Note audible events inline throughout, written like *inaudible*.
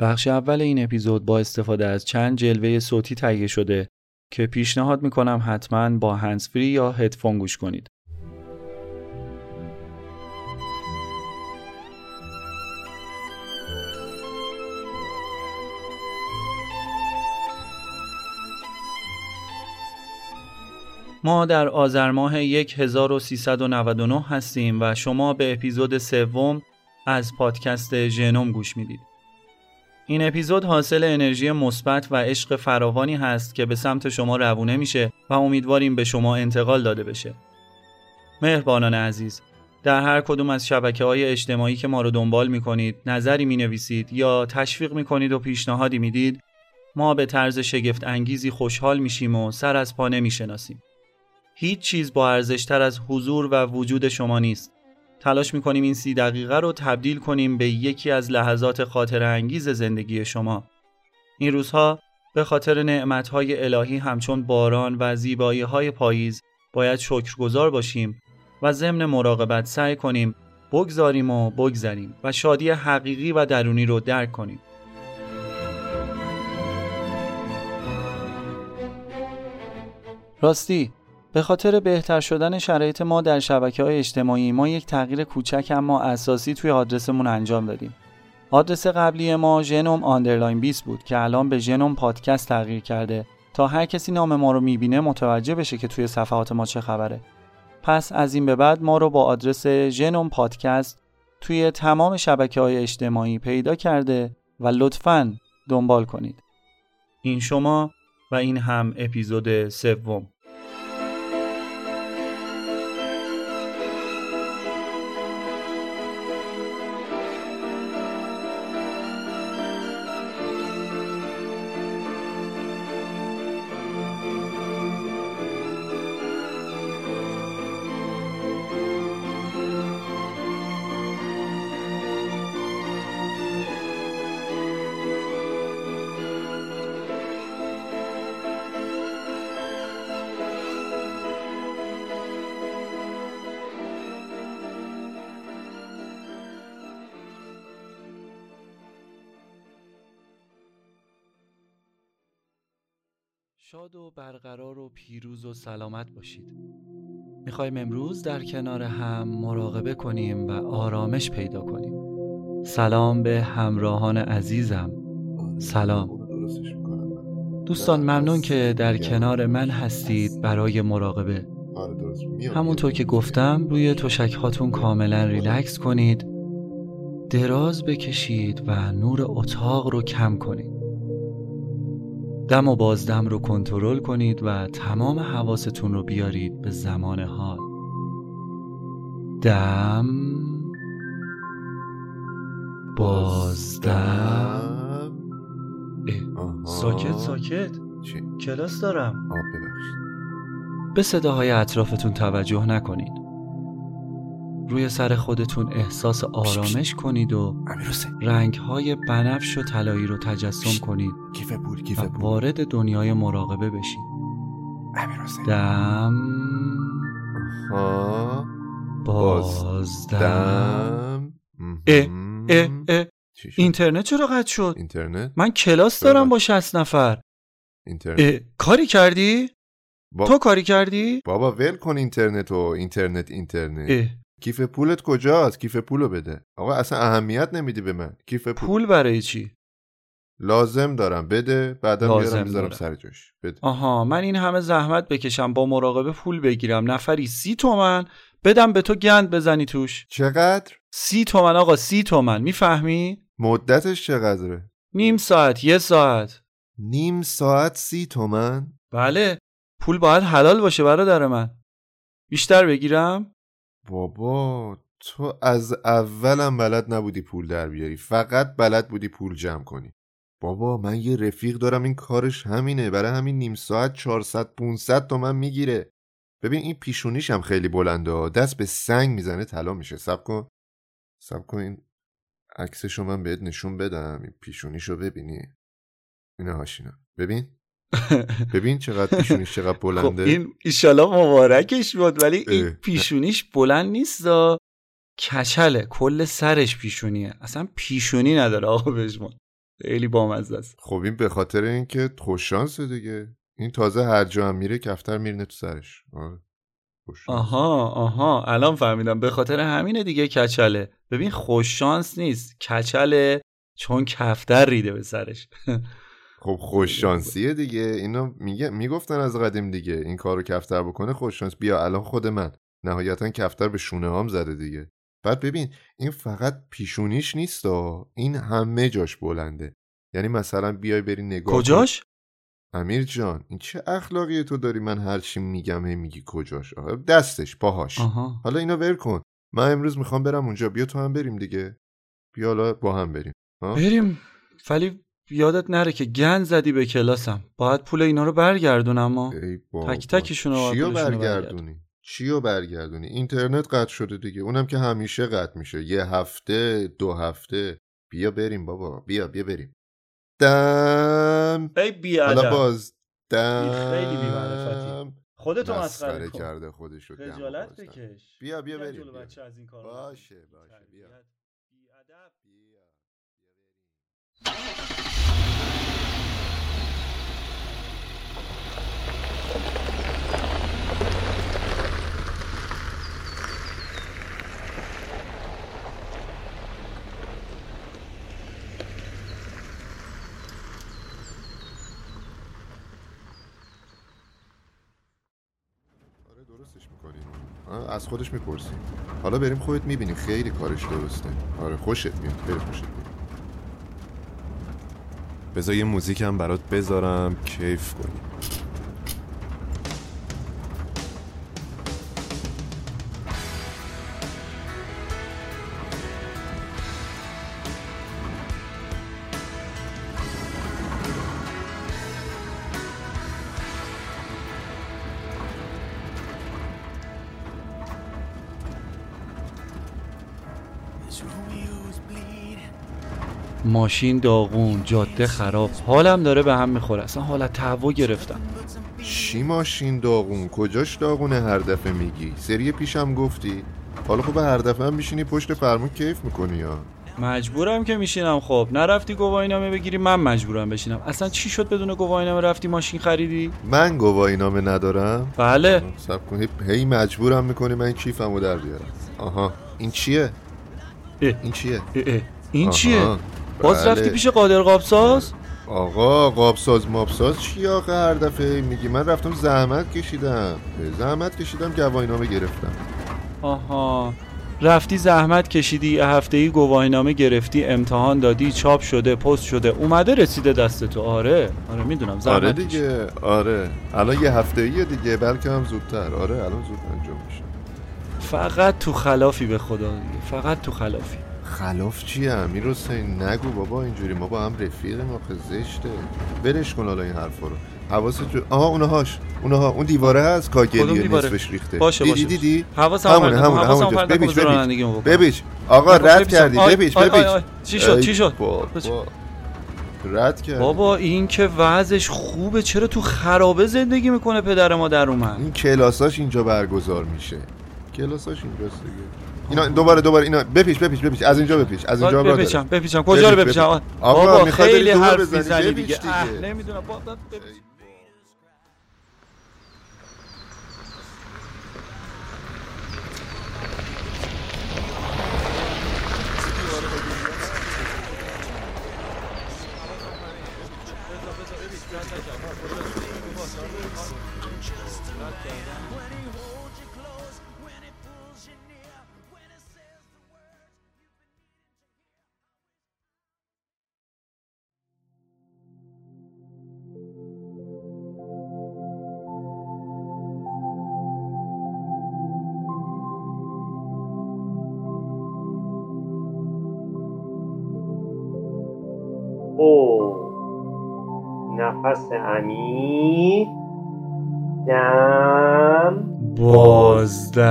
بخش اول این اپیزود با استفاده از چند جلوه صوتی تهیه شده که پیشنهاد می‌کنم حتما با هنسفری یا هدفون گوش کنید. ما در آذر ماه 1399 هستیم و شما به اپیزود سوم از پادکست ژنوم گوش می‌دید. این اپیزود حاصل انرژی مثبت و عشق فراوانی هست که به سمت شما روونه میشه و امیدواریم به شما انتقال داده بشه. مهربانان عزیز، در هر کدوم از شبکه های اجتماعی که ما رو دنبال می‌کنید، نظری می نویسید یا تشویق می‌کنید و پیشنهادی می‌دید، ما به طرز شگفت انگیزی خوشحال میشیم و سر از پا نمی‌شناسیم. هیچ چیز با ارزشتر از حضور و وجود شما نیست. تلاش می‌کنیم این سی دقیقه رو تبدیل کنیم به یکی از لحظات خاطر انگیز زندگی شما. این روزها به خاطر نعمتهای الهی همچون باران و زیبایی های پاییز باید شکرگزار باشیم و ضمن مراقبت سعی کنیم بگذاریم و بگذریم و شادی حقیقی و درونی رو درک کنیم. راستی به خاطر بهتر شدن شرایط ما در شبکه های اجتماعی ما یک تغییر کوچک اما اساسی توی آدرسمون انجام دادیم. آدرس قبلی ما ژنوم underline 20 بود که الان به ژنوم پادکست تغییر کرده تا هر کسی نام ما رو می‌بینه متوجه بشه که توی صفحات ما چه خبره. پس از این به بعد ما رو با آدرس ژنوم پادکست توی تمام شبکه های اجتماعی پیدا کرده و لطفاً دنبال کنید. این شما و این هم اپیزود سوم. شاد و برقرار و پیروز و سلامت باشید. می‌خوایم امروز در کنار هم مراقبه کنیم و آرامش پیدا کنیم. سلام به همراهان عزیزم. سلام. دوستان ممنون که در کنار من هستید برای مراقبه. همونطور که گفتم روی تشک هاتون کاملا ریلکس کنید. دراز بکشید و نور اتاق رو کم کنید. دم و بازدم رو کنترل کنید و تمام حواستون رو بیارید به زمان حال. دم بازدم. ساکت ساکت. چی؟ کلاس دارم. آه به صداهای اطرافتون توجه نکنید. روی سر خودتون احساس آرامش کنید و رنگ های بنفش و طلایی رو تجسم کنید و وارد دنیای مراقبه بشید دم. ها بازدم. اه،. اه اه؟ اینترنت چرا قطع شد؟ اینترنت؟ من کلاس دارم. با 60 نفر. اینترنت. کاری کردی؟ با- تو کاری کردی؟ بابا ول کن اینترنت و اینترنت. اینترنت کیف پولت کجاست؟ کیف پولو بده. آقا اصلا اهمیت نمیدی به من. کیف پول. پول برای چی؟ لازم دارم. بده. بعدا میارم می‌ذارم. سر جاش. بده. آها من این همه زحمت بکشم با مراقبه پول بگیرم. نفری سی تومن بدم به تو گند بزنی توش. چقدر؟ سی تومن آقا سی تومن. می‌فهمی؟ مدتش چقدره؟ نیم ساعت یه ساعت. نیم ساعت سی تومن؟ بله. پول باید حلال باشه برادر من. بیشتر بگیرم. بابا تو از اولم بلد نبودی پول در بیاری. فقط بلد بودی پول جمع کنی. بابا من یه رفیق دارم این کارش همینه. برای همین نیم ساعت 400 500 تومن می‌گیره. ببین این پیشونیش هم خیلی بلنده. دست به سنگ می‌زنه طلا میشه. سب کن. سب کن این عکسشو من بهت نشون بدم. این پیشونیشو ببینی. اینه هاشینا. ببین. ببین چقدر پیشونیش چقدر خب بلنده این ایشالا مبارکش بود ولی این. پیشونیش بلند نیست کچله کل سرش پیشونیه. اصلا پیشونی نداره آقا بجمون خیلی بامزه است. خب این به خاطر اینکه خوششانسه دیگه. این تازه هر جا هم میره کفتر میرنه تو سرش. خوششانس. آها آها. الان فهمیدم. به خاطر همینه دیگه کچله. ببین خوششانس نیست. کچله چون کفتر ریده به سرش. *laughs* خب خوششانسیه دیگه. اینا میگه می‌گفتن از قدیم دیگه. این کارو کفتر بکنه خوششانس. بیا الان خود من. نهایتا کفتر به شونه هام زده دیگه. بعد ببین این فقط پیشونیش نیست این همه جاش بلنده. یعنی مثلا بیای بری نگاه. کجاش؟ امیر جان این چه اخلاقیه تو داری؟ من هر چی میگم هی میگی کجاش. دستش پاهاش. آها. حالا اینو ول کن. من امروز می‌خوام برم اونجا. بیا تو هم بریم دیگه. بیا حالا با هم بریم. ها؟ بریم. ولی یادت نره که گن زدی به کلاسم. باید پول اینا رو برگردونم ما ای بابا. تک تکشون رو چیو برگردونی؟ چیو برگردونی؟ اینترنت قطع شده دیگه. اونم که همیشه قطع میشه. یه هفته دو هفته. بیا بریم بابا. بیا بیا بریم. دم. ای بی حالا باز این خیلی دم. بی‌معرفتی. خودتو مسخره کرده خودش رو دم خجالت. بکش. بیا بیا بیا بریم بیا. بچه از این کارا. باشه. باشه. بیا. تربیت. بی‌ادب. آره درستش می‌کنیم از خودش می‌پرسیم حالا بریم خودت می‌بینی خیلی کارش درسته. آره خوشت میاد خیلی خوشت میاد. بذار یه موزیک هم برات بذارم کیف کنی ماشین داغون جاده خراب حالم داره به هم می‌خوره. اصلا حالت تهوع گرفتم. چی ماشین داغون؟ کجاش داغونه هر دفعه میگی؟ سری پیشم گفتی. حالا خب هر دفعه هم میشینی پشت فرمون کیف می‌کنی یا مجبورم که میشینم خب. نرفتی گواهینامه بگیری من مجبورم بشینم. اصلا چی شد بدون گواهینامه رفتی ماشین خریدی؟ من گواهی نامه ندارم. بله. سب کن هی- هی مجبورم می‌کنی من کیفمو در بیارم. آها. این چیه؟ اه. این چیه؟ اه اه. این آها. چیه باز بله. رفتی پیش قادر قابساز؟ آقا قابساز مابساز چی آخه هر دفعه میگی؟ من رفتم زحمت کشیدم. زحمت کشیدم گواهینامه گرفتم. آها. رفتی زحمت کشیدی یه هفته ای گواهینامه گرفتی امتحان دادی چاپ شده پست شده اومده رسیده دست تو. آره. آره می‌دونم. زحمت آره. دیگه. آره. الان یه هفته ایه دیگه بلکه هم زودتر. آره الان زود انجام میشه. فقط تو خلافی به خدا دیگه. فقط تو خلافی. خلاف چیه؟ امیر حسین نگو بابا اینجوری ما با هم رفیقیم آخه زشته. برش کن حالا این حرفا رو. حواست جو... آها اونهاش اونها اون دیواره هست؟ کاگلیه؟ نصفش ریخته. باشه دیدی دیدی؟ حواسم همونه همونه کن، ببیش ببیش. ببیش آقا رد. کردی ببیش ببیش. چی شد چی شد. رد کردی. بابا این که وضعش خوبه چرا تو خرابه زندگی می‌کنه پدر ما در اومد؟ این کلاساش اینجا برگزار میشه. کلاساش اینجاست دیگه. اینا دوباره دوباره اینا بپیش بپیش بپیش از اینجا بپیش از اینجا راه بپیچم داره. بپیچم. کجا رو بپیچم؟ بپیچ. آقا، خیلی حرف می‌زنی دیگه. نمی‌دونم. نفس عمیق دم بازدم.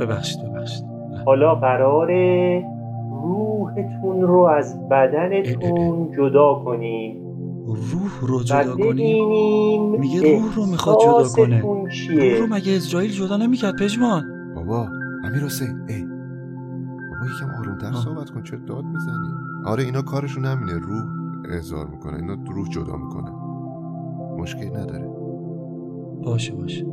ببخشید ببخشید. حالا قراره روحتون رو از بدنتون جدا کنیم. روح رو جدا کنیم؟ میگه روح رو می‌خواد جدا کنه. روح رو مگه اسرائیل جدا نمی‌کرد پژمان؟ بابا امیر حسین ای. بابا یکم آرومتر. صحبت کن چرا داد می‌زنی؟ آره اینا کارشون همینه روح احضار می‌کنه. اینا روح جدا می‌کنه. مشکلی نداره. باشه باشه.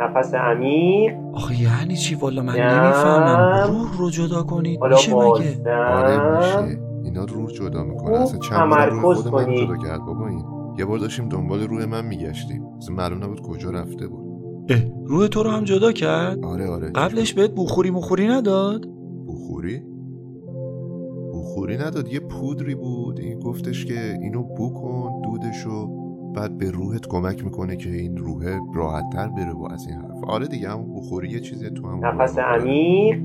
نفس عمیق. آخه یعنی چی؟ والا من. نمی‌فهمم. روح رو جدا کنید. حالا میشه مگه؟ آره میشه. اینا روح جدا می‌کنه. اصلا چند بار روح خود من کنید. جدا کرد بابا این. یه بار داشتیم دنبال روح من میگشتیم. اصلا معلوم نبود کجا رفته بود. اه روح تو رو هم جدا کرد؟ آره آره. قبلش بهت بوخوری مخوری نداد؟ بخوری؟ بخوری نداد یه پودری بود. این گفتش که اینو بو کن دودشو بعد به روحت کمک می‌کنه که این روحه راحتتر بره و از این حرف. آره دیگه همون بخوری یه چیزی تو هم نفس عمیق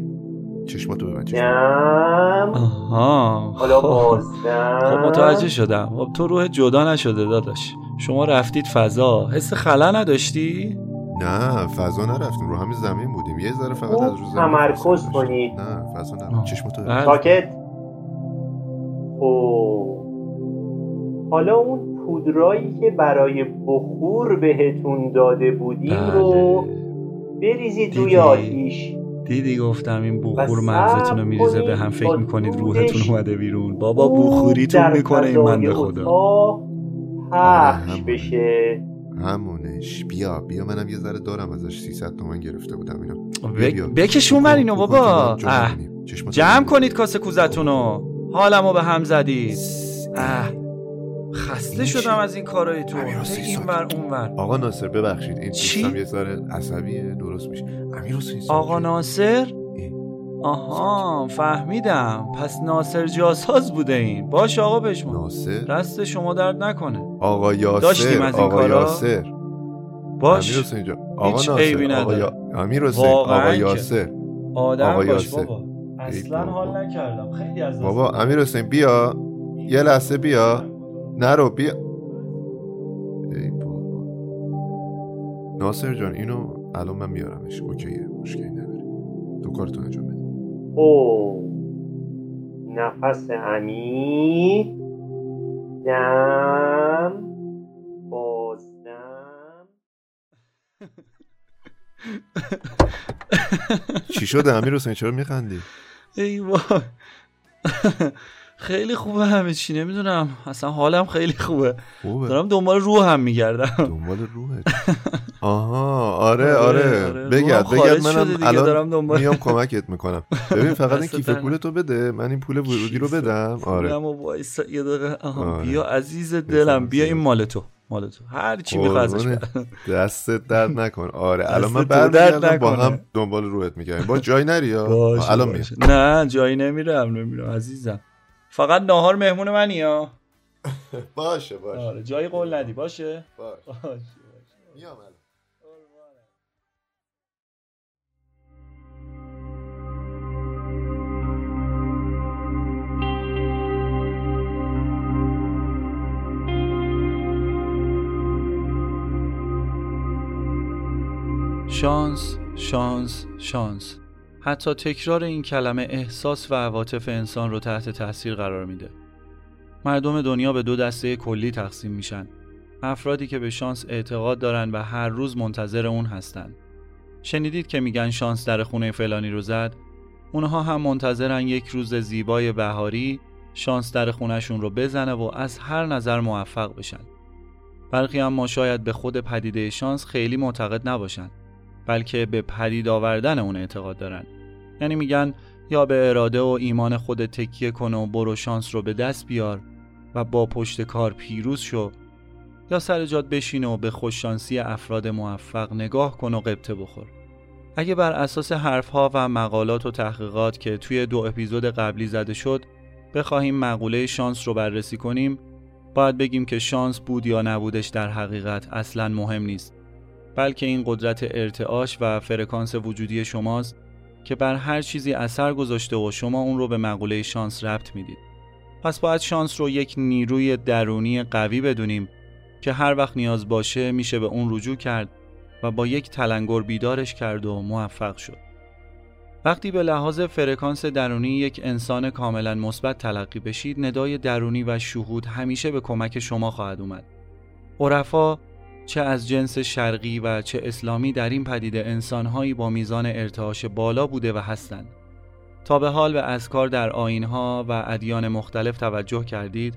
چشماتو ببند چشماتو. دم آها. حالا. بازدم. خب متوجه شدم. خب تو روح جدا نشده داداش. شما رفتید فضا. حس خلا نداشتی؟ نه فضا نرفتیم. رو همین زمین یه ذره فقط از رو زمین تمرکز. کنید. نه فضا چشماتو ببند. بله. ساکت خب حالا اون پودرایی که برای بخور بهتون داده بودیم رو بله. بریزید روی؟ آتیش دیدی گفتم این بخور مغزتون رو میریزه به هم فکر می‌کنید روحتون اومده بیرون بابا بخوریتون می‌کنه این منده خدا پخش. بشه همونش بیا بیا منم یه ذره دارم ازش 300 تومن گرفته بودم اینو. بک- بکشون بر اینو بابا. جمع کنید کاسه کوزتونو. حالمو به هم زدید اه. خسته شدم؟ از این امیر حسین این. ور اون ور. آقا ناصر ببخشید. این چی؟ یه ذره عصبیه. درست میشه. امیر. آقا ناصر. آها فهمیدم. پس ناصر جاساز بوده این. باش آقا بشما ناصر؟ دست شما درد نکنه. آقا یاسر داشتیم از این آقا کارا؟ یاسر. باش. حسین جان. آقا هیچ ناصر عیبی آقا نداره. یا... امیر حسین آقا. یاسر. آدم آقا باش یاسر. بابا. اصلا. حال نکردم. خیلی از بابا. امیر حسین بیا. یه لحظه بیا. نرو بیا. ای بابا. ناصر جان اینو الان من میارمش. اوکیه مشکلی نداره. تو کارتو انجام بده. او. نفس عمیق دم چی شده امیر حسین؟ چرا میخندی؟ ای وای. خیلی خوبه همه چی نمی‌دونم. اصلا حالم خیلی خوبه. خوبه. دارم دنبال روحم میگردم. دنبال روحت آها. آره آره, آره. بگرد خارج بگرد شده منم الان دارم دنبال- میام کمکت می‌کنم. ببین فقط این کیف در پولتو بده. من این پول ورودی رو بدم. آره. یه دقیقه. آها آره. بیا عزیز دلم بیا این مال تو. مال تو. هر چی. بر. *laughs* دستت درد نکن. آره الان من برمیگردم با. هم دنبال روحت میگردیم. با جای نری. باشه، الان میام باشه. نه جایی نمیرم نمیرم. عزیزم. فقط ناهار مهمون منی ها. *laughs* باشه باشه. آره جایی قول ندی. باشه؟ باشه. باشه میام شانس شانس شانس. حتی تکرار این کلمه احساس و عواطف انسان رو تحت تاثیر قرار میده. مردم دنیا به دو دسته کلی تقسیم میشن. افرادی که به شانس اعتقاد دارن و هر روز منتظر اون هستن. شنیدید که میگن شانس در خونه فلانی رو زد؟ اونها هم منتظرن یک روز زیبای بهاری شانس در خونهشون رو بزنه و از هر نظر موفق بشن. برخی اما شاید به خود پدیده شانس خیلی معتقد نباشن. بلکه به پدید آوردن اون اعتقاد دارن. یعنی میگن یا به اراده و ایمان خود تکیه کن و برو شانس رو به دست بیار و با پشت کار پیروز شو. یا سر جات بشین و به خوششانسی افراد موفق نگاه کن و قبطه بخور. اگه بر اساس حرفها و مقالات و تحقیقات که توی دو اپیزود قبلی زده شد بخواهیم مقوله شانس رو بررسی کنیم باید بگیم که شانس بود یا نبودش در حقیقت اصلا مهم نیست. بلکه این قدرت ارتعاش و فرکانس وجودی شماست که بر هر چیزی اثر گذاشته و شما اون رو به مقوله شانس ربط می‌دید. پس باید شانس رو یک نیروی درونی قوی بدونیم که هر وقت نیاز باشه میشه به اون رجوع کرد و با یک تلنگر بیدارش کرد و موفق شد. وقتی به لحاظ فرکانس درونی یک انسان کاملا مثبت تلقی بشید ندای درونی و شهود همیشه به کمک شما خواهد اومد. عرفا چه از جنس شرقی و چه اسلامی در این پدیده انسانهایی با میزان ارتعاش بالا بوده و هستند. تا به حال به اذکار در آیین‌ها و ادیان مختلف توجه کردید؟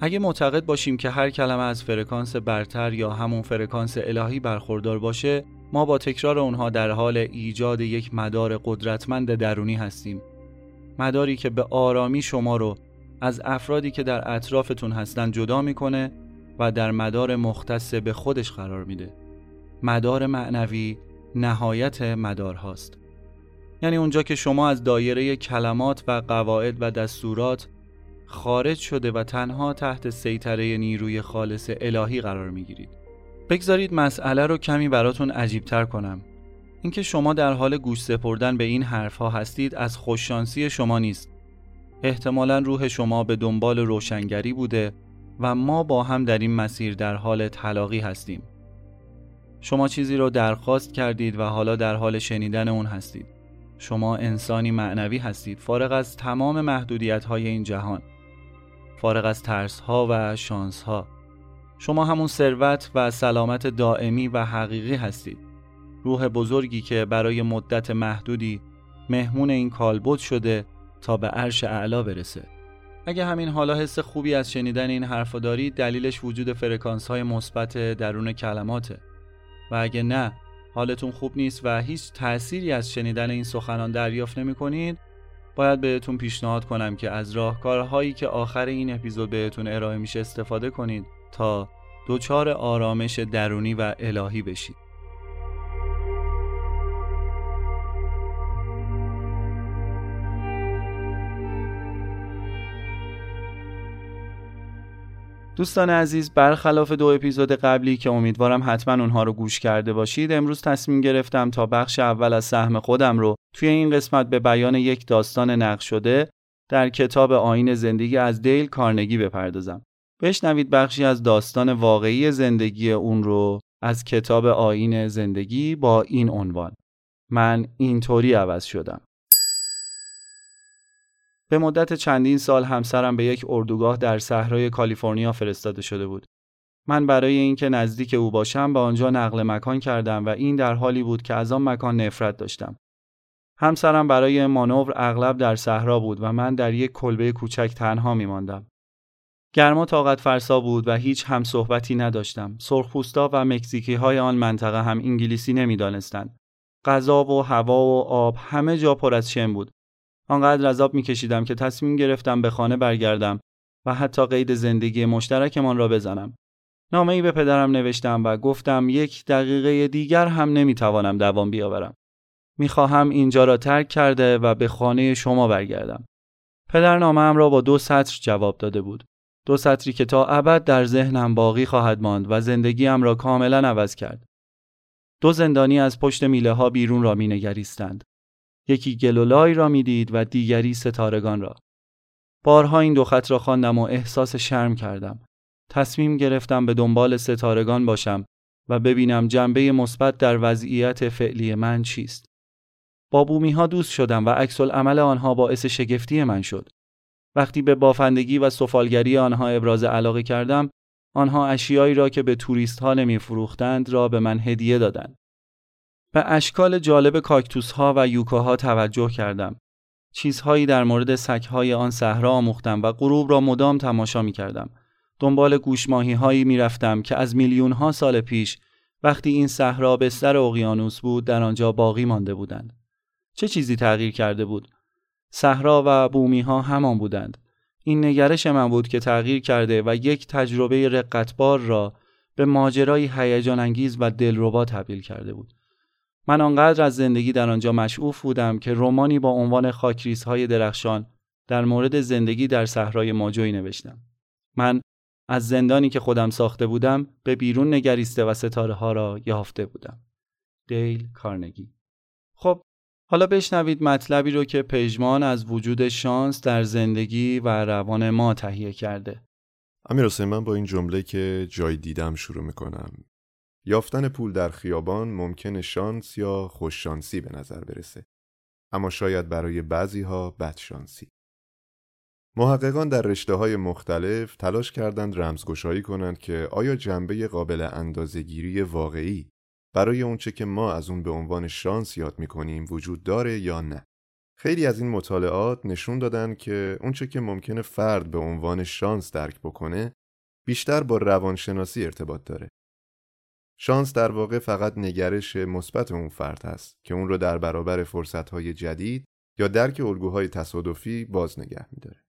اگه معتقد باشیم که هر کلمه از فرکانس برتر یا همون فرکانس الهی برخوردار باشه ما با تکرار اونها در حال ایجاد یک مدار قدرتمند درونی هستیم مداری که به آرامی شما رو از افرادی که در اطرافتون هستن جدا می‌کنه و در مدار مختص به خودش قرار میده. مدار معنوی نهایت مدار هاست یعنی اونجا که شما از دایره کلمات و قواعد و دستورات خارج شده و تنها تحت سیطره نیروی خالص الهی قرار می‌گیرید. بگذارید مسئله رو کمی براتون عجیبتر کنم. اینکه شما در حال گوش سپردن به این حرفها هستید از خوششانسی شما نیست. احتمالا روح شما به دنبال روشنگری بوده و ما با هم در این مسیر در حال تلاقی هستیم. شما چیزی رو درخواست کردید و حالا در حال شنیدن اون هستید. شما انسانی معنوی هستید. فارغ از تمام محدودیت های این جهان. فارغ از ترس ها و شانس ها شما همون ثروت و سلامت دائمی و حقیقی هستید. روح بزرگی که برای مدت محدودی مهمون این کالبد شده تا به عرش اعلا برسه. اگه همین حالا حس خوبی از شنیدن این حرفا دارید دلیلش وجود فرکانس های مثبت درون کلماته. و اگه نه حالتون خوب نیست و هیچ تأثیری از شنیدن این سخنان دریافت نمی کنید باید بهتون پیشنهاد کنم که از راهکارهایی که آخر این اپیزود بهتون ارائه میشه استفاده کنید تا دچار آرامش درونی و الهی بشید. دوستان عزیز برخلاف دو اپیزود قبلی که امیدوارم حتما اونها رو گوش کرده باشید امروز تصمیم گرفتم تا بخش اول از سهم خودم رو توی این قسمت به بیان یک داستان نقش شده در کتاب آین زندگی از دیل کارنگی بپردازم. بشنوید بخشی از داستان واقعی زندگی اون رو از کتاب آین زندگی با این عنوان. من اینطوری عوض شدم. به مدت چندین سال همسرم به یک اردوگاه در صحرای کالیفرنیا فرستاده شده بود. من برای اینکه نزدیک او باشم به آنجا نقل مکان کردم و این در حالی بود که از آن مکان نفرت داشتم. همسرم برای مانور اغلب در صحرا بود و من در یک کلبه کوچک تنها می ماندم. گرما طاقت فرسا بود و هیچ هم صحبتی نداشتم. سرخپوستا و مکزیکی های آن منطقه هم انگلیسی نمی‌دانستند. غذا و هوا و آب همه جا پر از شم بود. آنقدر عذاب میکشیدم که تصمیم گرفتم به خانه برگردم و حتی قید زندگی مشترکمان را بزنم. نامه ای به پدرم نوشتم و گفتم یک دقیقه دیگر هم نمی‌توانم دوام بیاورم. می‌خواهم اینجا را ترک کرده و به خانه شما برگردم. پدر نامه را با دو سطر جواب داده بود. دو سطری که تا ابد در ذهنم باقی خواهد ماند و زندگیم را کاملا عوض کرد. دو زندانی از پشت میله ها بیرون را می نگریستند. یکی گلولای را می‌دید و دیگری ستارگان را. بارها این دو خط را خواندم و احساس شرم کردم. تصمیم گرفتم به دنبال ستارگان باشم و ببینم جنبه مثبت در وضعیت فعلی من چیست. با بومی ها دوست شدم و عکس عمل آنها باعث شگفتی من شد. وقتی به بافندگی و سفالگری آنها ابراز علاقه کردم، آنها اشیایی را که به توریست ها نمی فروختند را به من هدیه دادند. به اشکال جالب کاکتوس ها و یوکاها توجه کردم. چیزهایی در مورد سگهای آن صحرا آموختم و غروب را مدام تماشا می کردم. دنبال گوشماهی هایی می رفتم که از میلیون ها سال پیش وقتی این صحرا بستر اقیانوس بود در آنجا باقی مانده بودند. چه چیزی تغییر کرده بود؟ صحرا و بومی ها همان بودند. این نگرش من بود که تغییر کرده و یک تجربه رقتبار را به ماجرای هیجان انگیز و دلربا تبدیل کرده بود. من آنقدر از زندگی در آنجا مشعوف بودم که رومانی با عنوان های درخشان در مورد زندگی در صحرای ماجوی نوشتم. من از زندانی که خودم ساخته بودم به بیرون نگریسته و ستاره ها را یافته بودم. دیل کارنگی خب حالا بشنوید مطلبی رو که پژمان از وجود شانس در زندگی و روان ما تهیه کرده. امیر من با این جمله که جای دیدم شروع می‌کنم یافتن پول در خیابان ممکن شانس یا خوششانسی به نظر برسه اما شاید برای بعضی ها بدشانسی محققان در رشته های مختلف تلاش کردند رمزگشایی کنند که آیا جنبه قابل اندازهگیری واقعی برای اونچه که ما از اون به عنوان شانس یاد می‌کنیم وجود داره یا نه. خیلی از این مطالعات نشون دادن که اونچه که ممکنه فرد به عنوان شانس درک بکنه بیشتر با روانشناسی ارتباط داره. شانس در واقع فقط نگرش مثبت اون فرد هست که اون رو در برابر فرصتهای جدید یا درک الگوهای تصادفی باز نگه میداره.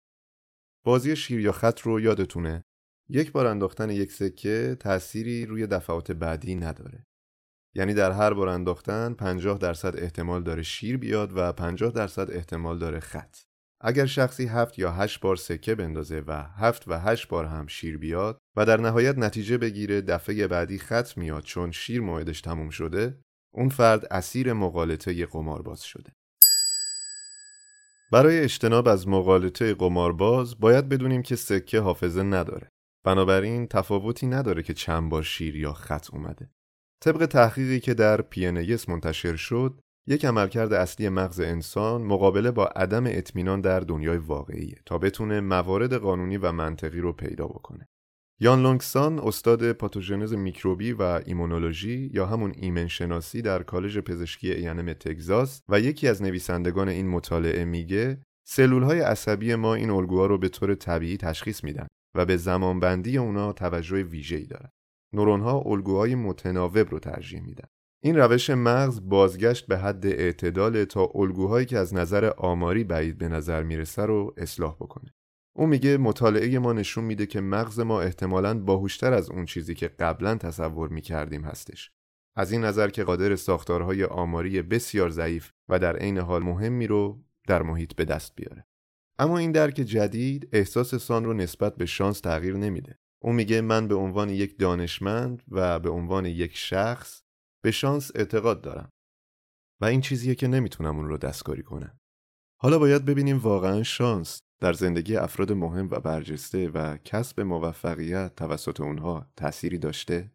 بازی شیر یا خط رو یادتونه یک بار انداختن یک سکه تأثیری روی دفعات بعدی نداره. یعنی در هر بار انداختن 50 درصد احتمال داره شیر بیاد و 50 درصد احتمال داره خط. اگر شخصی هفت یا هشت بار سکه بندازه و هفت و هشت بار هم شیر بیاد و در نهایت نتیجه بگیره دفعه بعدی خط میاد چون شیر موعدش تموم شده اون فرد اسیر مقالطه قمارباز شده. برای اجتناب از مقالطه قمارباز باید بدونیم که سکه حافظه نداره. بنابراین تفاوتی نداره که چند بار شیر یا خط اومده. طبق تحقیقی که در پینیس منتشر شد، یک عملکرد اصلی مغز انسان مقابله با عدم اطمینان در دنیای واقعیه تا بتونه موارد قانونی و منطقی رو پیدا بکنه. یان لونگسان استاد پاتوژنز میکروبی و ایمونولوژی یا همون ایمن شناسی در کالج پزشکی اینم تگزاس و یکی از نویسندگان این مطالعه میگه سلول های عصبی ما این الگوها رو به طور طبیعی تشخیص میدن و به زمانبندی اونا توجه ویژه‌ای دارن. نورون ها الگوهای متناوب رو ترجیح میدن. این روش مغز بازگشت به حد اعتدال تا الگوهایی که از نظر آماری بعید به نظر می‌رسه رو اصلاح بکنه. او میگه مطالعه ما نشون میده که مغز ما احتمالاً باهوشتر از اون چیزی که قبلا تصور می‌کردیم هستش. از این نظر که قادر ساختارهای آماری بسیار ضعیف و در عین حال مهمی رو در محیط به دست بیاره. اما این درک جدید احساس سان رو نسبت به شانس تغییر نمیده. او میگه من به عنوان یک دانشمند و به عنوان یک شخص به شانس اعتقاد دارم. و این چیزیه که نمی‌تونم اون رو دستکاری کنم. حالا باید ببینیم واقعا شانس در زندگی افراد مهم و برجسته و کسب موفقیت توسط اونها تأثیری داشته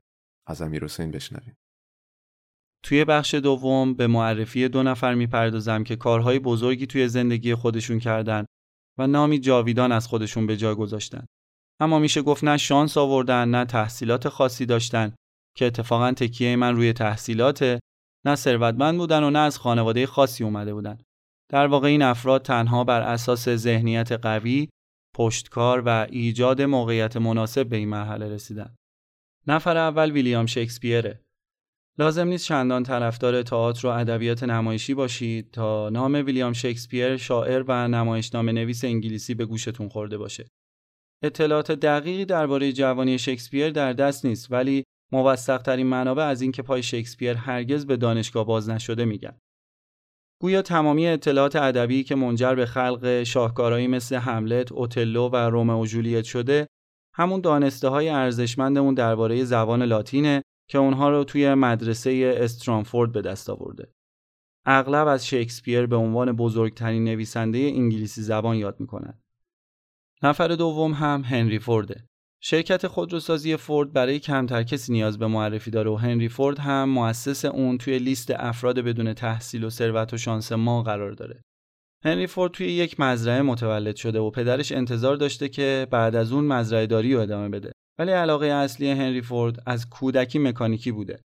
از امیر حسین بشنویم. توی بخش دوم به معرفی دو نفر می‌پردازم که کارهای بزرگی توی زندگی خودشون کردن و نامی جاویدان از خودشون به جا گذاشتن. اما میشه گفت نه شانس آوردن نه تحصیلات خاصی داشتن که اتفاقا تکیه من روی تحصیلات نه ثروتمند بودن و نه از خانواده خاصی اومده بودن. در واقع این افراد تنها بر اساس ذهنیت قوی، پشتکار و ایجاد موقعیت مناسب به این مرحله رسیدن. نفر اول ویلیام شکسپیره. لازم نیست چندان طرفدار تئاتر و ادبیات نمایشی باشید تا نام ویلیام شکسپیر شاعر و نمایشنامه نویس انگلیسی به گوشتون خورده باشه. اطلاعات دقیقی درباره جوانی شکسپیر در دست نیست ولی موثق ترین منابع از اینکه پای شکسپیر هرگز به دانشگاه باز نشده میگن. گویا تمامی اطلاعات ادبی که منجر به خلق شاهکارهایی مثل حملت، اوتلو و رومئو و جولیت شده، همون دانسته های ارزشمندمون درباره زبان لاتینه که اونها رو توی مدرسه استرانفورد به دست آورده. اغلب از شکسپیر به عنوان بزرگترین نویسنده انگلیسی زبان یاد می‌کنن. نفر دوم هم هنری فورده. شرکت خودروسازی فورد برای کمتر کسی نیاز به معرفی داره و هنری فورد هم مؤسس اون توی لیست افراد بدون تحصیل و ثروت و شانس ما قرار داره. هنری فورد توی یک مزرعه متولد شده و پدرش انتظار داشته که بعد از اون مزرعه داری رو ادامه بده. ولی علاقه اصلی هنری فورد از کودکی مکانیکی بوده.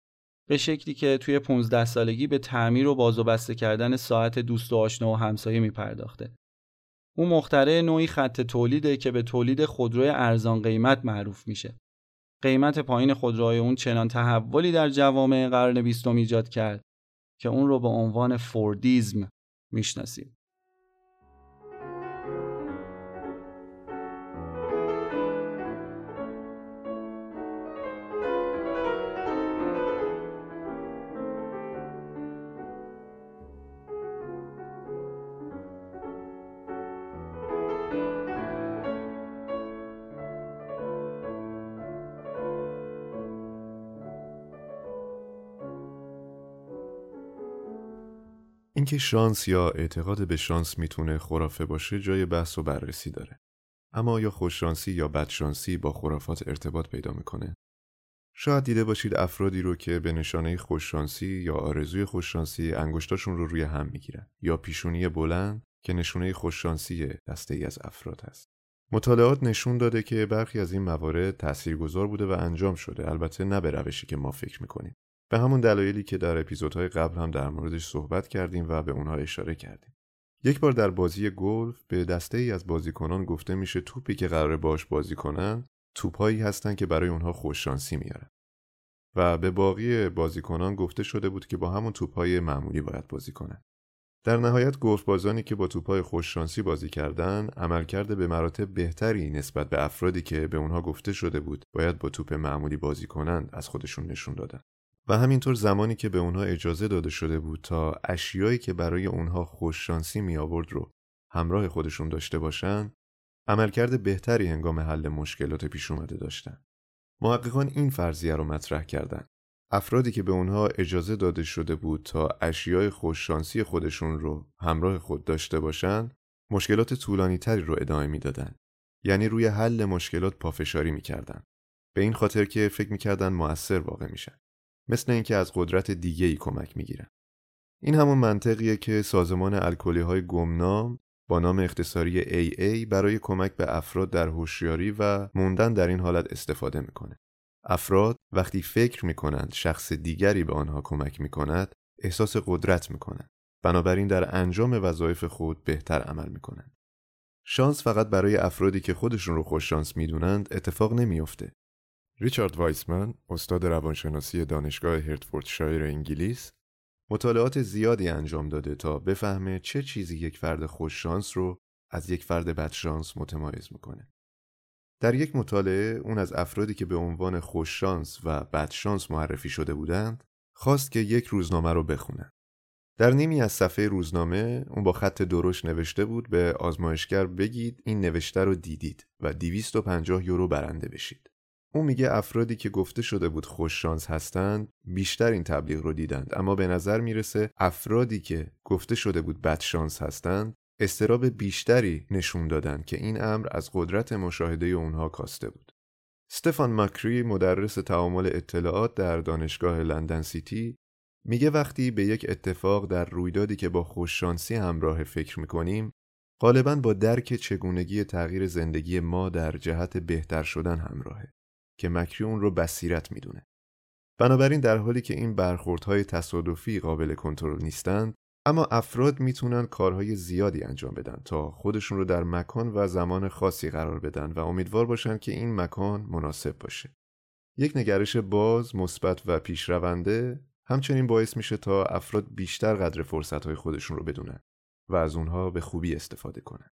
به شکلی که توی 15 سالگی به تعمیر و باز و بسته کردن ساعت دوست و آشنا و همسایه می او مخترع نوعی خط تولیده که به تولید خودروی ارزان قیمت معروف میشه. قیمت پایین خودروهای اون چنان تحولی در جوامع قرن بیستم ایجاد کرد که اون رو به عنوان فوردیزم می‌شناسیم. اینکه شانس یا اعتقاد به شانس می‌تونه خرافه باشه جای بحث و بررسی داره. اما آیا خوششانسی یا بدشانسی با خرافات ارتباط پیدا می‌کنه؟ شاید دیده باشید افرادی رو که به نشانه خوششانسی یا آرزوی خوششانسی انگشتاشون رو روی هم می‌گیرن یا پیشونی بلند که نشونه خوششانسی دسته ای از افراد هست. مطالعات نشون داده که برخی از این موارد تاثیرگذار بوده و انجام شده البته نه به روشی که ما فکر می‌کنیم به همون دلایلی که در اپیزودهای قبل هم در موردش صحبت کردیم و به اونها اشاره کردیم. یک بار در بازی گلف به دسته ای از بازیکنان گفته میشه توپی که قرار باش بازی کنن توپهایی هستن که برای اونها خوششانسی میارن. و به باقی بازیکنان گفته شده بود که با همون توپهای معمولی باید بازی کنن. در نهایت گلف بازانی که با توپهای خوششانسی بازی کردن عملکرد به مراتب بهتری نسبت به افرادی که به اونها گفته شده بود باید با توپ معمولی بازی کنند از خودشون نشون دادن. و همینطور زمانی که به اونها اجازه داده شده بود تا اشیایی که برای اونها خوششانسی می آورد رو همراه خودشون داشته باشن عملکرد بهتری هنگام حل مشکلات پیش اومده داشتن. محققان این فرضیه رو مطرح کردند افرادی که به اونها اجازه داده شده بود تا اشیای خوششانسی خودشون رو همراه خود داشته باشن مشکلات طولانی تری رو ادامه می‌دادن. یعنی روی حل مشکلات پافشاری می‌کردن. به این خاطر که فکر می‌کردن موثر واقع میشن. مثل اینکه از قدرت دیگه ای کمک می‌گیرن این همون منطقیه که سازمان الکلی های گمنام با نام اختصاری AA برای کمک به افراد در هوشیاری و موندن در این حالت استفاده می‌کنه. افراد وقتی فکر می‌کنند شخص دیگری به آنها کمک می‌کند احساس قدرت می‌کنند. بنابراین در انجام وظایف خود بهتر عمل می‌کنند. شانس فقط برای افرادی که خودشون رو خوش شانس می‌دونند اتفاق نمیافته. ریچارد وایسمن استاد روانشناسی دانشگاه هرتفوردشایر انگلیس مطالعات زیادی انجام داده تا بفهمه چه چیزی یک فرد خوششانس رو از یک فرد بدشانس متمایز می‌کنه. در یک مطالعه اون از افرادی که به عنوان خوششانس و بدشانس معرفی شده بودند خواست که یک روزنامه رو بخونن. در نیمی از صفحه روزنامه اون با خط درشت نوشته بود به آزمایشگر بگید این نوشته رو دیدید و 250 یورو برنده بشید. او میگه افرادی که گفته شده بود خوش شانس هستند بیشتر این تبلیغ رو دیدند اما به نظر می‌رسه افرادی که گفته شده بود بد شانس هستند استراب بیشتری نشون دادند که این امر از قدرت مشاهده اونها کاسته بود. استفان ماکری مدرس تعامل اطلاعات در دانشگاه لندن سیتی میگه وقتی به یک اتفاق در رویدادی که با خوششانسی همراه فکر می‌کنیم غالبا با درک چگونگی تغییر زندگی ما در جهت بهتر شدن همراهه. که مکری اون رو بصیرت می‌دونه. بنابراین در حالی که این برخوردهای تصادفی قابل کنترل نیستند اما افراد می‌تونن کارهای زیادی انجام بدن تا خودشون رو در مکان و زمان خاصی قرار بدن و امیدوار باشن که این مکان مناسب باشه. یک نگرش باز، مثبت و پیشرونده همچنین باعث میشه تا افراد بیشتر قدر فرصتهای خودشون رو بدونن و از اونها به خوبی استفاده کنن.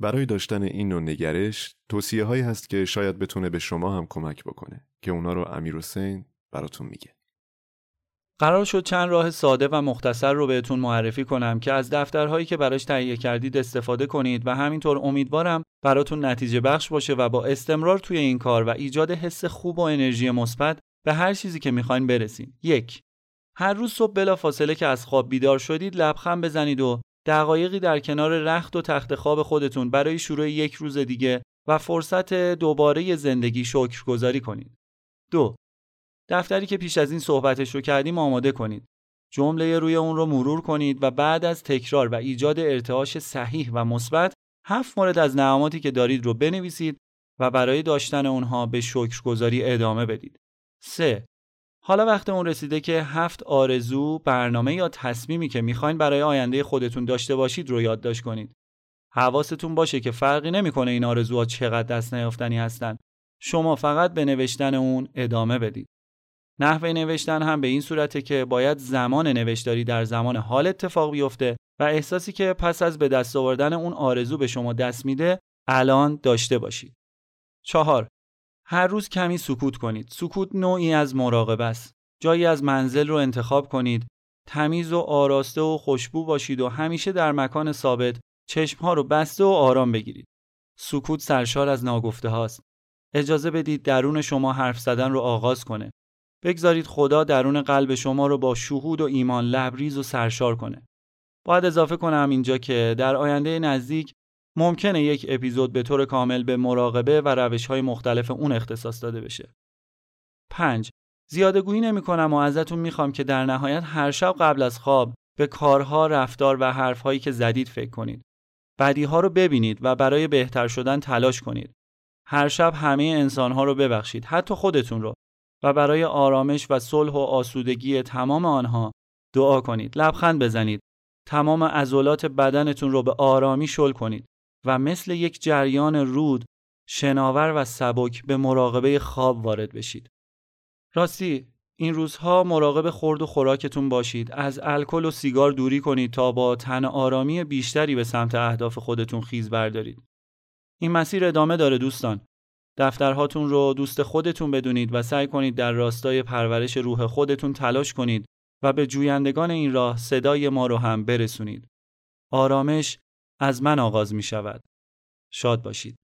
برای داشتن این نوع نگرش توصیه هایی هست که شاید بتونه به شما هم کمک بکنه که اونا رو امیر حسین براتون میگه قرار شد چند راه ساده و مختصر رو بهتون معرفی کنم که از دفترهایی که براش تهیه کردید استفاده کنید و همینطور امیدوارم براتون نتیجه بخش باشه و با استمرار توی این کار و ایجاد حس خوب و انرژی مثبت به هر چیزی که می‌خواین برسید. یک هر روز صبح بلا فاصله که از خواب بیدار شدید لبخند بزنید و دقایقی در کنار رخت و تخت خواب خودتون برای شروع یک روز دیگه و فرصت دوباره زندگی شکرگزاری کنید. دو دفتری که پیش از این صحبتش رو کردیم آماده کنید. جمله روی اون رو مرور کنید و بعد از تکرار و ایجاد ارتعاش صحیح و مثبت هفت مورد از نعماتی که دارید رو بنویسید و برای داشتن اونها به شکرگزاری ادامه بدید. 3. حالا وقت اون رسیده که هفت آرزو، برنامه یا تصمیمی که می‌خواین برای آینده خودتون داشته باشید رو یادداشت کنید. حواستون باشه که فرقی نمی‌کنه این آرزوها چقدر دست نیافتنی هستن. شما فقط به نوشتن اون ادامه بدید. نحوه نوشتن هم به این صورته که باید زمان نوشتاری در زمان حال اتفاق بیفته و احساسی که پس از به دست آوردن اون آرزو به شما دست میده الان داشته باشید. چهار هر روز کمی سکوت کنید. سکوت نوعی از مراقبه است. جایی از منزل رو انتخاب کنید. تمیز و آراسته و خوشبو باشید و همیشه در مکان ثابت چشمها رو بسته و آرام بگیرید. سکوت سرشار از ناگفته هاست. اجازه بدید درون شما حرف زدن رو آغاز کنه. بگذارید خدا درون قلب شما رو با شهود و ایمان لبریز و سرشار کنه. باید اضافه کنم اینجا که در آینده نزدیک ممکنه یک اپیزود به طور کامل به مراقبه و روش های مختلف اون اختصاص داده بشه. 5. زیاده گویی نمی کنم و ازتون می‌خوام که در نهایت هر شب قبل از خواب به کارها، رفتار و حرفهایی که زدید فکر کنید. بدی ها رو ببینید و برای بهتر شدن تلاش کنید. هر شب همه انسان ها رو ببخشید حتی خودتون رو و برای آرامش و صلح و آسودگی تمام آنها دعا کنید. لبخند بزنید. تمام عضلات بدنتون رو به آرامی شل کنید و مثل یک جریان رود شناور و سبک به مراقبه خواب وارد بشید. راستی این روزها مراقب خورد و خوراکتون باشید. از الکل و سیگار دوری کنید تا با تن آرامی بیشتری به سمت اهداف خودتون خیز بردارید. این مسیر ادامه داره دوستان. دفترهاتون رو دوست خودتون بدونید و سعی کنید در راستای پرورش روح خودتون تلاش کنید و به جویندگان این راه صدای ما رو هم برسونید. آرامش از من آغاز می شود شاد باشید.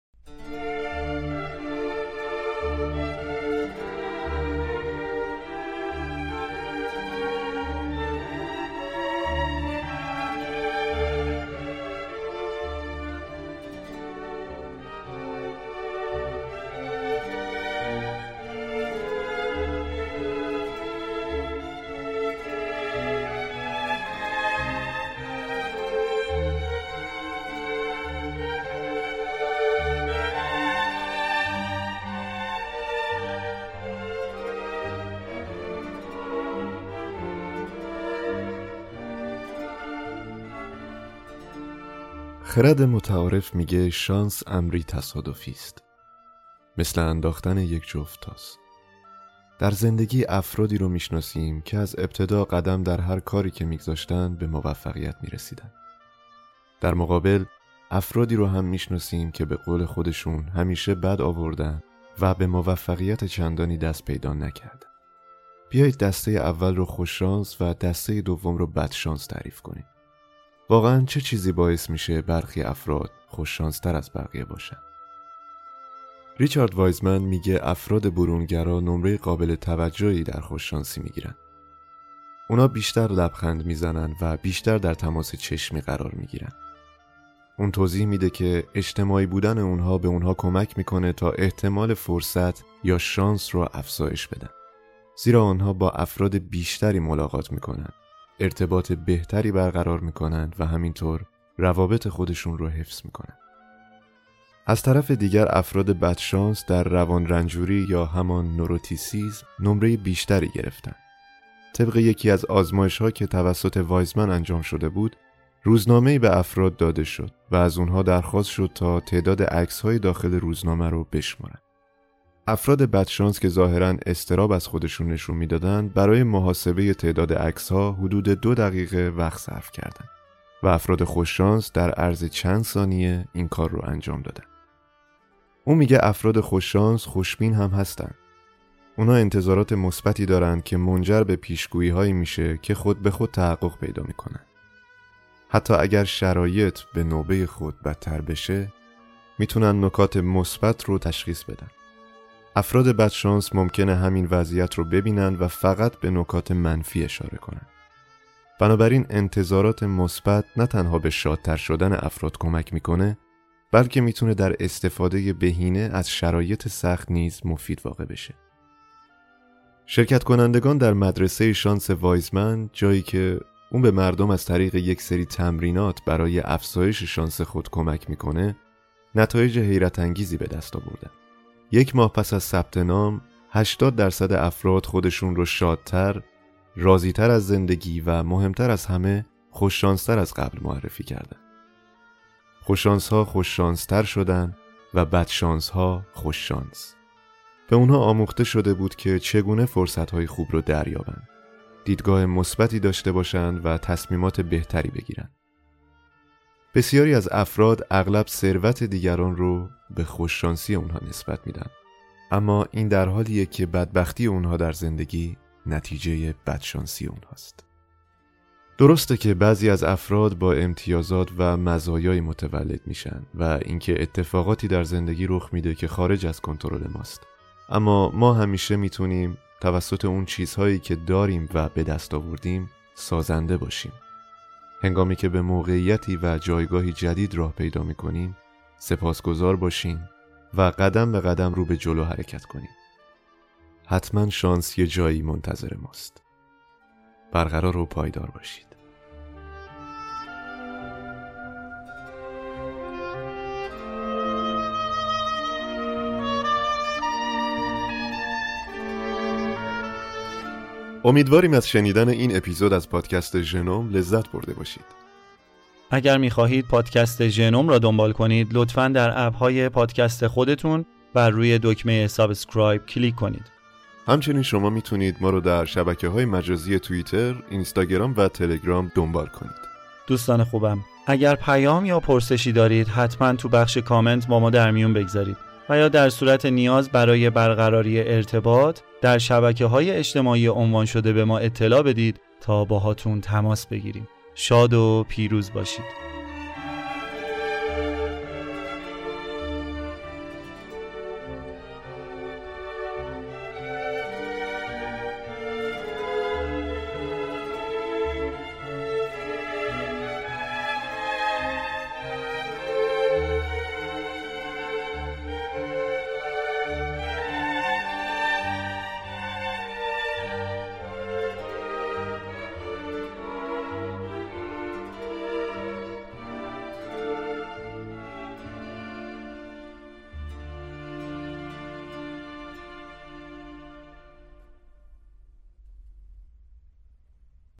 خرد متعارف میگه شانس امری تصادفی است. مثل انداختن یک جفت تاس. در زندگی افرادی رو می‌شناسیم که از ابتدا قدم در هر کاری که میگذاشتن به موفقیت می‌رسیدن. در مقابل افرادی رو هم می‌شناسیم که به قول خودشون همیشه بد آوردن و به موفقیت چندانی دست پیدا نکردن بیایید دسته اول رو خوششانس و دسته دوم رو بدشانس تعریف کنیم. واقعا چه چیزی باعث میشه برخی افراد خوششانستر از بقیه باشن؟ ریچارد وایزمن میگه افراد برونگرا نمره قابل توجهی در خوششانسی می‌گیرن. اونا بیشتر لبخند می‌زنن و بیشتر در تماس چشمی قرار می‌گیرن. اون توضیح میده که اجتماعی بودن اونها به اونها کمک می‌کنه تا احتمال فرصت یا شانس رو افزایش بدن. زیرا آنها با افراد بیشتری ملاقات می‌کنن ارتباط بهتری برقرار می‌کنند و همینطور روابط خودشون رو حفظ می‌کنند. از طرف دیگر افراد بدشانس در روان رنجوری یا همان نوروتیسیز نمره بیشتری گرفتند. طبق یکی از آزمایش ها که توسط وایزمن انجام شده بود، روزنامه به افراد داده شد و از اونها درخواست شد تا تعداد عکس های داخل روزنامه رو بشمارند. افراد بدشانس که ظاهرا استراب از خودشون نشون می‌دادند برای محاسبه تعداد عکس ها حدود دو دقیقه وقت صرف کردند و افراد خوششانس در عرض چند ثانیه این کار رو انجام دادن. او میگه افراد خوششانس خوشبین هم هستند. اونا انتظارات مثبتی دارند که منجر به پیشگویی هایی میشه که خود به خود تحقق پیدا می‌کنن. حتی اگر شرایط به نوبه خود بدتر بشه می‌تونن نکات مثبت رو تشخیص بدن. افراد بدشانس ممکنه همین وضعیت رو ببینن و فقط به نکات منفی اشاره کنن. بنابراین انتظارات مثبت نه تنها به شادتر شدن افراد کمک می‌کنه بلکه می‌تونه در استفاده بهینه از شرایط سخت نیز مفید واقع بشه. شرکت کنندگان در مدرسه شانس وایزمن جایی که اون به مردم از طریق یک سری تمرینات برای افزایش شانس خود کمک می‌کنه نتایج حیرت انگیزی به دست آوردن. یک ماه پس از ثبت نام 80 درصد افراد خودشون رو شادتر، راضیتر از زندگی و مهمتر از همه خوششانستر از قبل معرفی کردن. خوششانس ها خوششانستر شدن و بدشانس ها خوششانس. به اونها آموخته شده بود که چگونه فرصت های خوب رو دریابند. دیدگاه مثبتی داشته باشند و تصمیمات بهتری بگیرند. بسیاری از افراد اغلب ثروت دیگران رو به خوششانسی اونها نسبت میدن. اما این در حالیه که بدبختی اونها در زندگی نتیجه بدشانسی اونهاست. درسته که بعضی از افراد با امتیازات و مزایای متولد میشن و اینکه اتفاقاتی در زندگی رخ میده که خارج از کنترل ماست. اما ما همیشه می‌تونیم توسط اون چیزهایی که داریم و به دست آوردیم سازنده باشیم. هنگامی که به موقعیتی و جایگاهی جدید راه پیدا می کنیم سپاسگزار باشیم و قدم به قدم رو به جلو حرکت کنیم. حتما شانس یه جایی منتظر ماست. برقرار و پایدار باشید. امیدواریم از شنیدن این اپیزود از پادکست ژنوم لذت برده باشید. اگر می‌خواهید پادکست ژنوم را دنبال کنید لطفا در اپ های پادکست خودتون و روی دکمه subscribe کلیک کنید. همچنین شما می‌تونید ما رو در شبکه های مجازی توییتر، اینستاگرام و تلگرام دنبال کنید. دوستان خوبم اگر پیام یا پرسشی دارید حتما تو بخش کامنت با ما در میون بگذارید و یا در صورت نیاز برای برقراری ارتباط در شبکه های اجتماعی عنوان شده به ما اطلاع بدید تا باهاتون تماس بگیریم. شاد و پیروز باشید.